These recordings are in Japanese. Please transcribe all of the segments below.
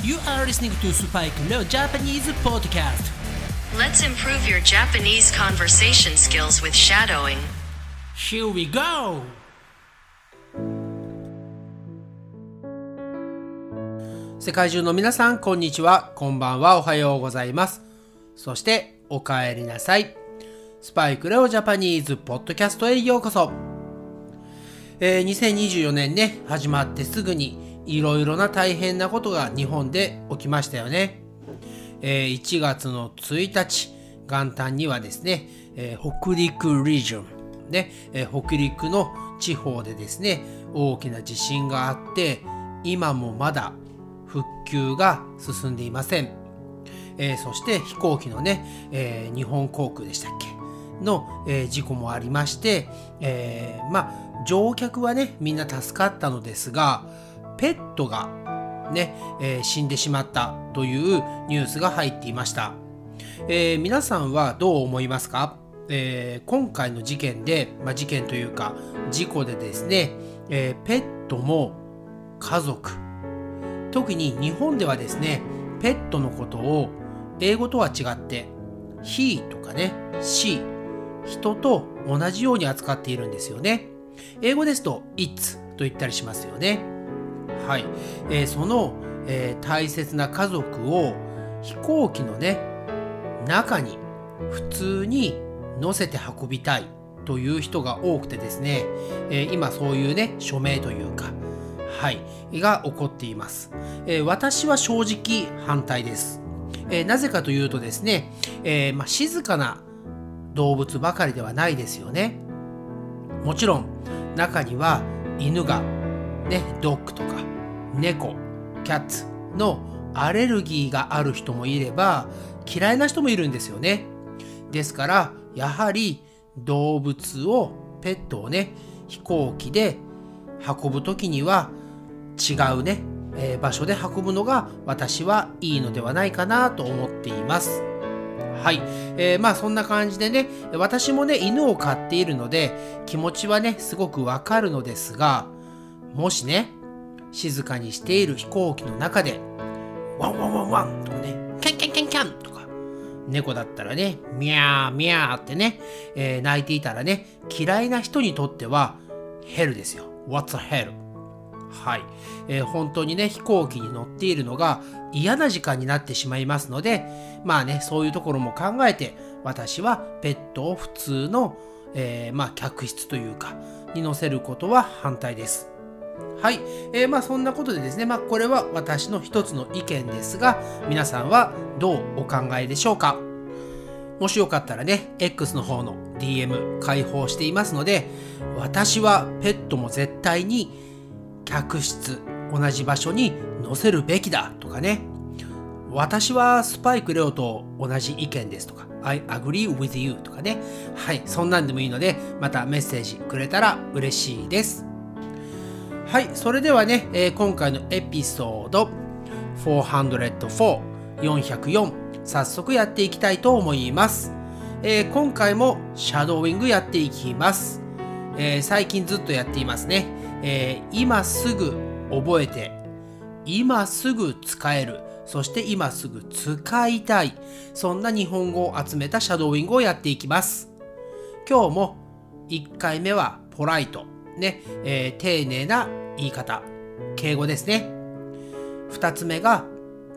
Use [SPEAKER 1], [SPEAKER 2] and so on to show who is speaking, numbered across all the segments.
[SPEAKER 1] You are listening to Spike Leo Japanese Podcast.
[SPEAKER 2] Let's improve your Japanese conversation skills with shadowing.
[SPEAKER 1] Here we go! 世界中の皆さん、こんにちは。こんばんは。おはようございます。そして、お帰りなさい。スパイクレオジャパニーズポッドキャストへようこそ。えー2024年ね、始まってすぐにいろいろな大変なことが日本で起きましたよね。えー1月の1日、元旦にはですね、えー北陸リージョン、ね、えー北陸の地方でですね、大きな地震があって、今もまだ復旧が進んでいません。えそして飛行機のね、え日本航空でしたっけの、え事故もありまして、えまあ乗客はねみんな助かったのですがペットがね、えー死んでしまったというニュースが入っていました、えー皆さんはどう思いますか、えー今回の事件で、まあ、事件というか事故でですね、えーペットも家族。特に日本ではですねペットのことを英語とは違って he とかね she 人と同じように扱っているんですよね。英語ですと it と言ったりしますよね。はい、えーその、えー大切な家族を飛行機のね中に普通に乗せて運びたいという人が多くてですね、えー今そういうね署名というかはいが起こっています、えー私は正直反対です、えーなぜかというとですね、えまあ、静かな動物ばかりではないですよね。もちろん中には犬がねドッグとか猫キャッツのアレルギーがある人もいれば嫌いな人もいるんですよね。ですからやはり動物をペットをね飛行機で運ぶ時には違うね、えー場所で運ぶのが私はいいのではないかなと思っています。はい、えーまあそんな感じでね私もね犬を飼っているので気持ちはねすごくわかるのですがもしね静かにしている飛行機の中でワンワンワンワンとかねキャンキャンキャンキャンとか猫だったらねミャーミャーってね、えー鳴いていたらね嫌いな人にとっては hell ですよ。What's a hell? はい、えー本当にね飛行機に乗っているのが嫌な時間になってしまいますのでまあねそういうところも考えて私はペットを普通の、えーまあ客室というかに乗せることは反対です。はい、えーまあそんなことでですねまあこれは私の一つの意見ですが皆さんはどうお考えでしょうか？もしよかったらね X の方の DM 開放していますので私はペットも絶対に客室同じ場所に載せるべきだとかね。私はスパイクレオと同じ意見ですとか I agree with you とかね。はい。そんなんでもいいのでまたメッセージくれたら嬉しいです。はいそれではね、えー今回のエピソード404 404早速やっていきたいと思います、えー今回もシャドーイングやっていきます、えー最近ずっとやっていますね、えー今すぐ覚えて今すぐ使える。そして今すぐ使いたい。そんな日本語を集めたシャドーイングをやっていきます。今日も1回目はポライトね、えー丁寧な言い方。敬語ですね。2つ目が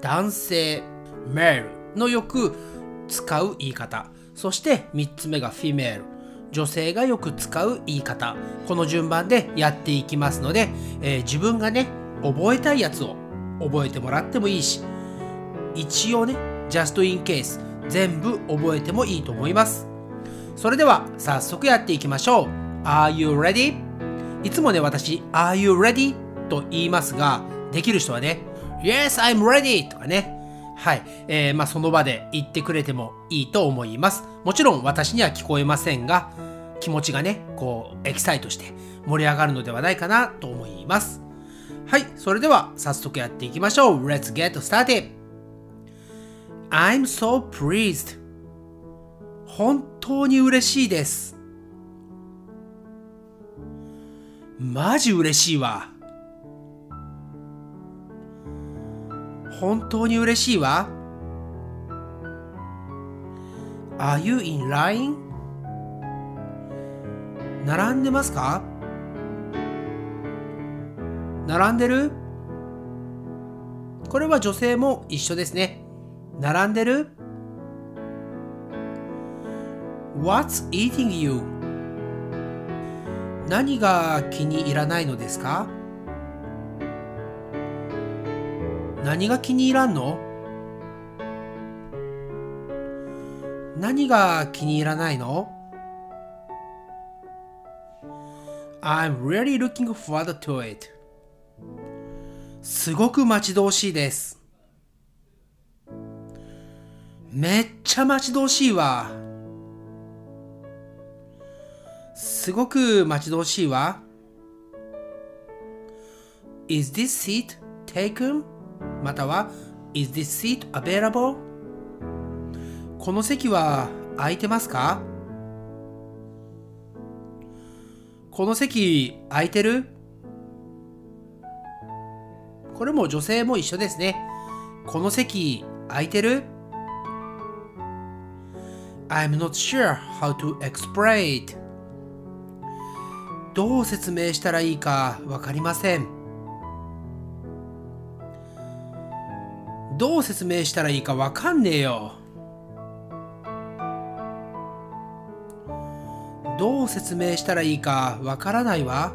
[SPEAKER 1] 男性。メールのよく使う言い方。そして3つ目がフィメール女性がよく使う言い方。この順番でやっていきますので、えー自分がね覚えたいやつを覚えてもらってもいいし一応ね just in case 全部覚えてもいいと思います。それでは早速やっていきましょう。Are you ready? いつもね私 Are you ready? と言いますができる人はね Yes, I'm ready! とかね。はい、えーまあその場で言ってくれてもいいと思います。もちろん私には聞こえませんが気持ちがねこうエキサイトして盛り上がるのではないかなと思います。はい。それでは早速やっていきましょう。Let's get started! I'm so pleased! 本当に嬉しいです。マジ嬉しいわ本当に嬉しいわ。Are you in line? 並んでますか？並んでる？これは女性も一緒ですね。並んでる ?What's eating you? 何が気に入らないのですか？何が気に入らんの？何が気に入らないの ?I'm really looking forward to it. すごく待ち遠しいです。めっちゃ待ち遠しいわ。すごく待ち遠しいわ。Is this seat taken? または Is this seat available? この席は空いてますかこの席空いてるこれも女性も一緒ですね。この席空いてる ?I'm not sure how to explain it. どう説明したらいいかわかりません。どう説明したらいいかわかんねえよ。どう説明したらいいかわからないわ。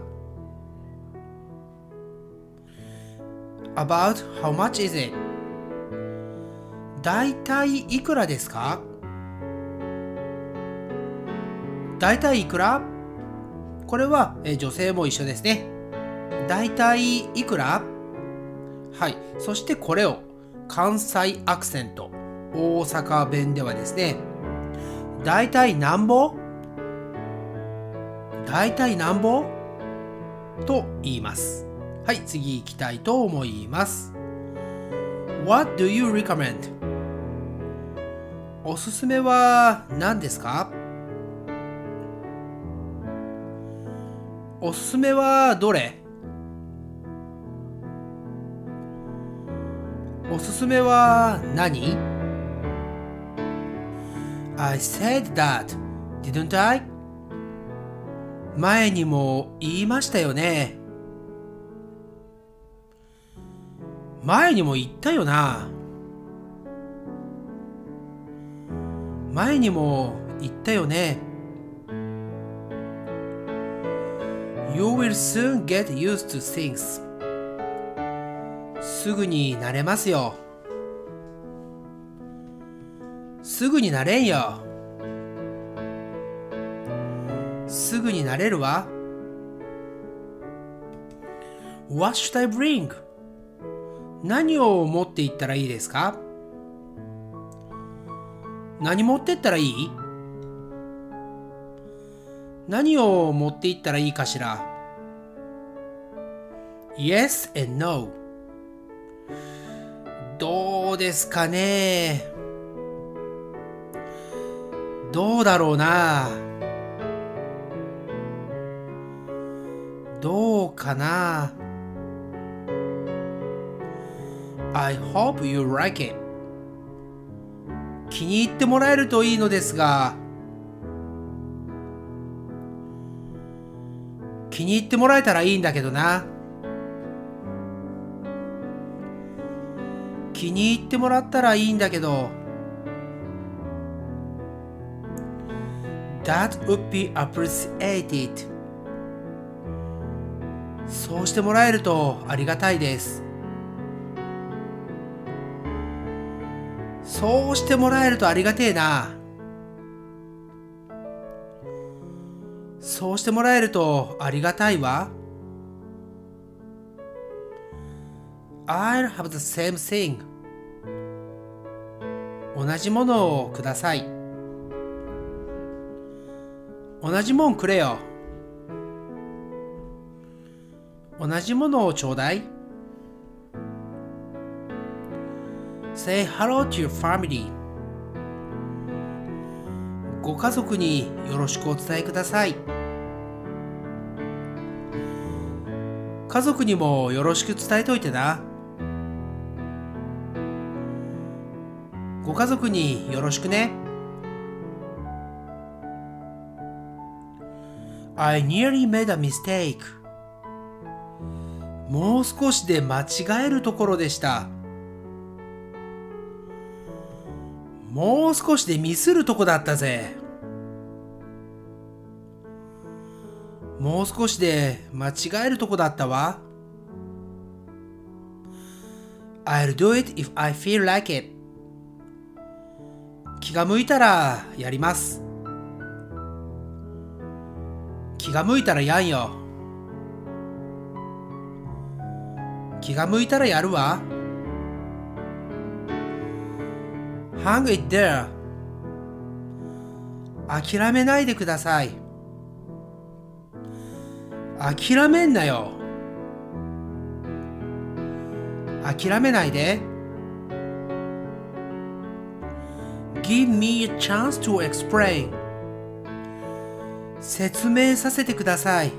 [SPEAKER 1] About how much is it? だいたいいくらですか？だいたいいくら？これは女性も一緒ですね。だいたいいくら？はい。そしてこれを関西アクセント、大阪弁ではですね、だいたいなんぼ？だいたいなんぼ？と言います。はい、次行きたいと思います。What do you recommend? おすすめは何ですか？おすすめはどれ？おすすめは何 ?I said that, didn't I? 前にも言いましたよね。前にも言ったよな。前にも言ったよね。You will soon get used to things. すぐになれますよ。すぐになれんよ。すぐになれるわ。What should I bring? 何を持っていったらいいですか？何持ってったらいい？何を持っていったらいいかしら ?Yes and no. どうですかね？どうだろうな？どうかな？I hope you like it. 気に入ってもらえるといいのですが。気に入ってもらえたらいいんだけどな。気に入ってもらったらいいんだけど That would be appreciated. そうしてもらえるとありがたいです。そうしてもらえるとありがてえな。そうしてもらえるとありがたいわ。I'll have the same thing. 同じものをください。同じもんくれよ。同じものをちょうだい。Say hello to your family. ご家族によろしくお伝えください。家族にもよろしく伝えといてなご家族によろしくね。I nearly made a mistake. もう少しで間違えるところでした。もう少しでミスるとこだったぜ。もう少しで間違えるとこだったわ。I'll do it if I feel like it. 気が向いたらやります。気が向いたらやんよ。気が向いたらやるわ。Hang it there. 諦めないでください。諦めんなよ。諦めないで。Give me a chance to explain. 説明させてください。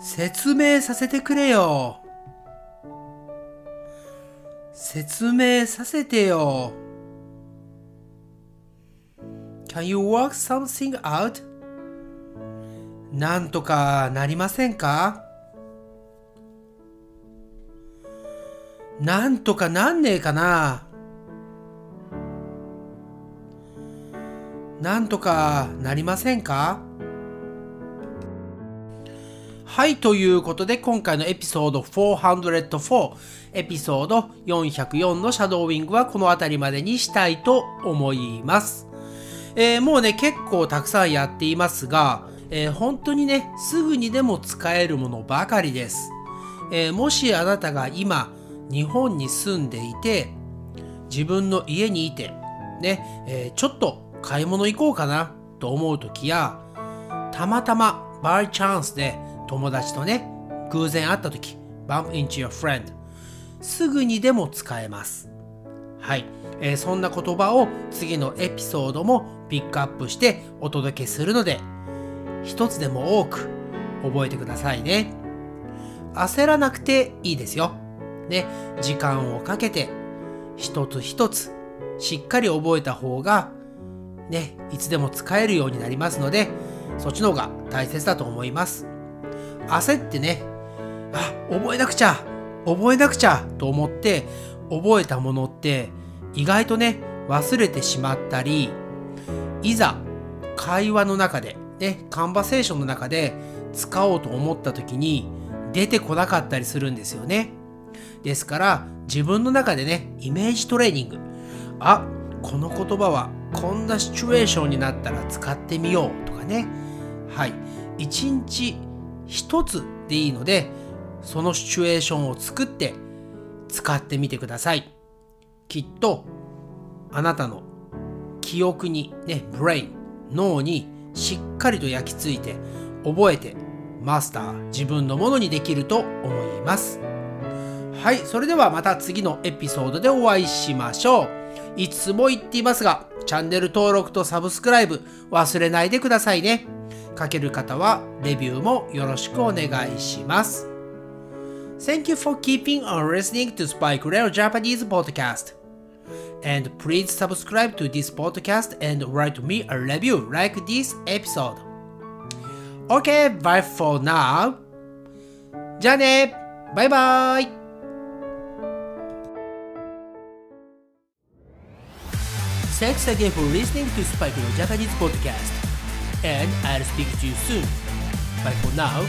[SPEAKER 1] 説明させてくれよ。説明させてよ。Can you work something out? なんとかなりませんか？なんとかなんねえかな？なんとかなりませんか？はい、ということで今回のエピソード404、エピソード404のシャドーウィングはこの辺りまでにしたいと思います。えーもうね、結構たくさんやっていますが、えー本当にね、すぐにでも使えるものばかりです。えーもしあなたが今、日本に住んでいて、自分の家にいて、ね、えーちょっと買い物行こうかなと思う時や、たまたまバイチャンスで友達とね、偶然会った時、bump into your friend、すぐにでも使えます。はい、えーそんな言葉を次のエピソードもピックアップしてお届けするので、一つでも多く覚えてくださいね。焦らなくていいですよ。ね、時間をかけて一つ一つしっかり覚えた方がね、いつでも使えるようになりますので、そっちの方が大切だと思います。焦ってね、あ、覚えなくちゃ、覚えなくちゃと思って覚えたものって意外とね、忘れてしまったり、いざ会話の中で、ね、カンバセーションの中で使おうと思った時に出てこなかったりするんですよね。ですから自分の中でね、イメージトレーニング。あ、この言葉はこんなシチュエーションになったら使ってみようとかね。はい。一日一つでいいので、そのシチュエーションを作って使ってみてください。きっとあなたの記憶にね、ブレイン、脳にしっかりと焼き付いて覚えてマスター自分のものにできると思います。はい、それではまた次のエピソードでお会いしましょう。いつも言っていますが、チャンネル登録とサブスクライブ忘れないでくださいね。書ける方はレビューもよろしくお願いします。Thank you for keeping on listening to Spike Rail Japanese podcast. And please subscribe to this podcast and write me a review like this episode. Okay, bye for now. じゃあねバイバイ Thanks again for listening to Spike Rail Japanese podcast. And I'll speak to you soon. But for now,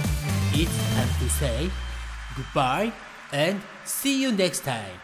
[SPEAKER 1] it's time to say goodbye and see you next time.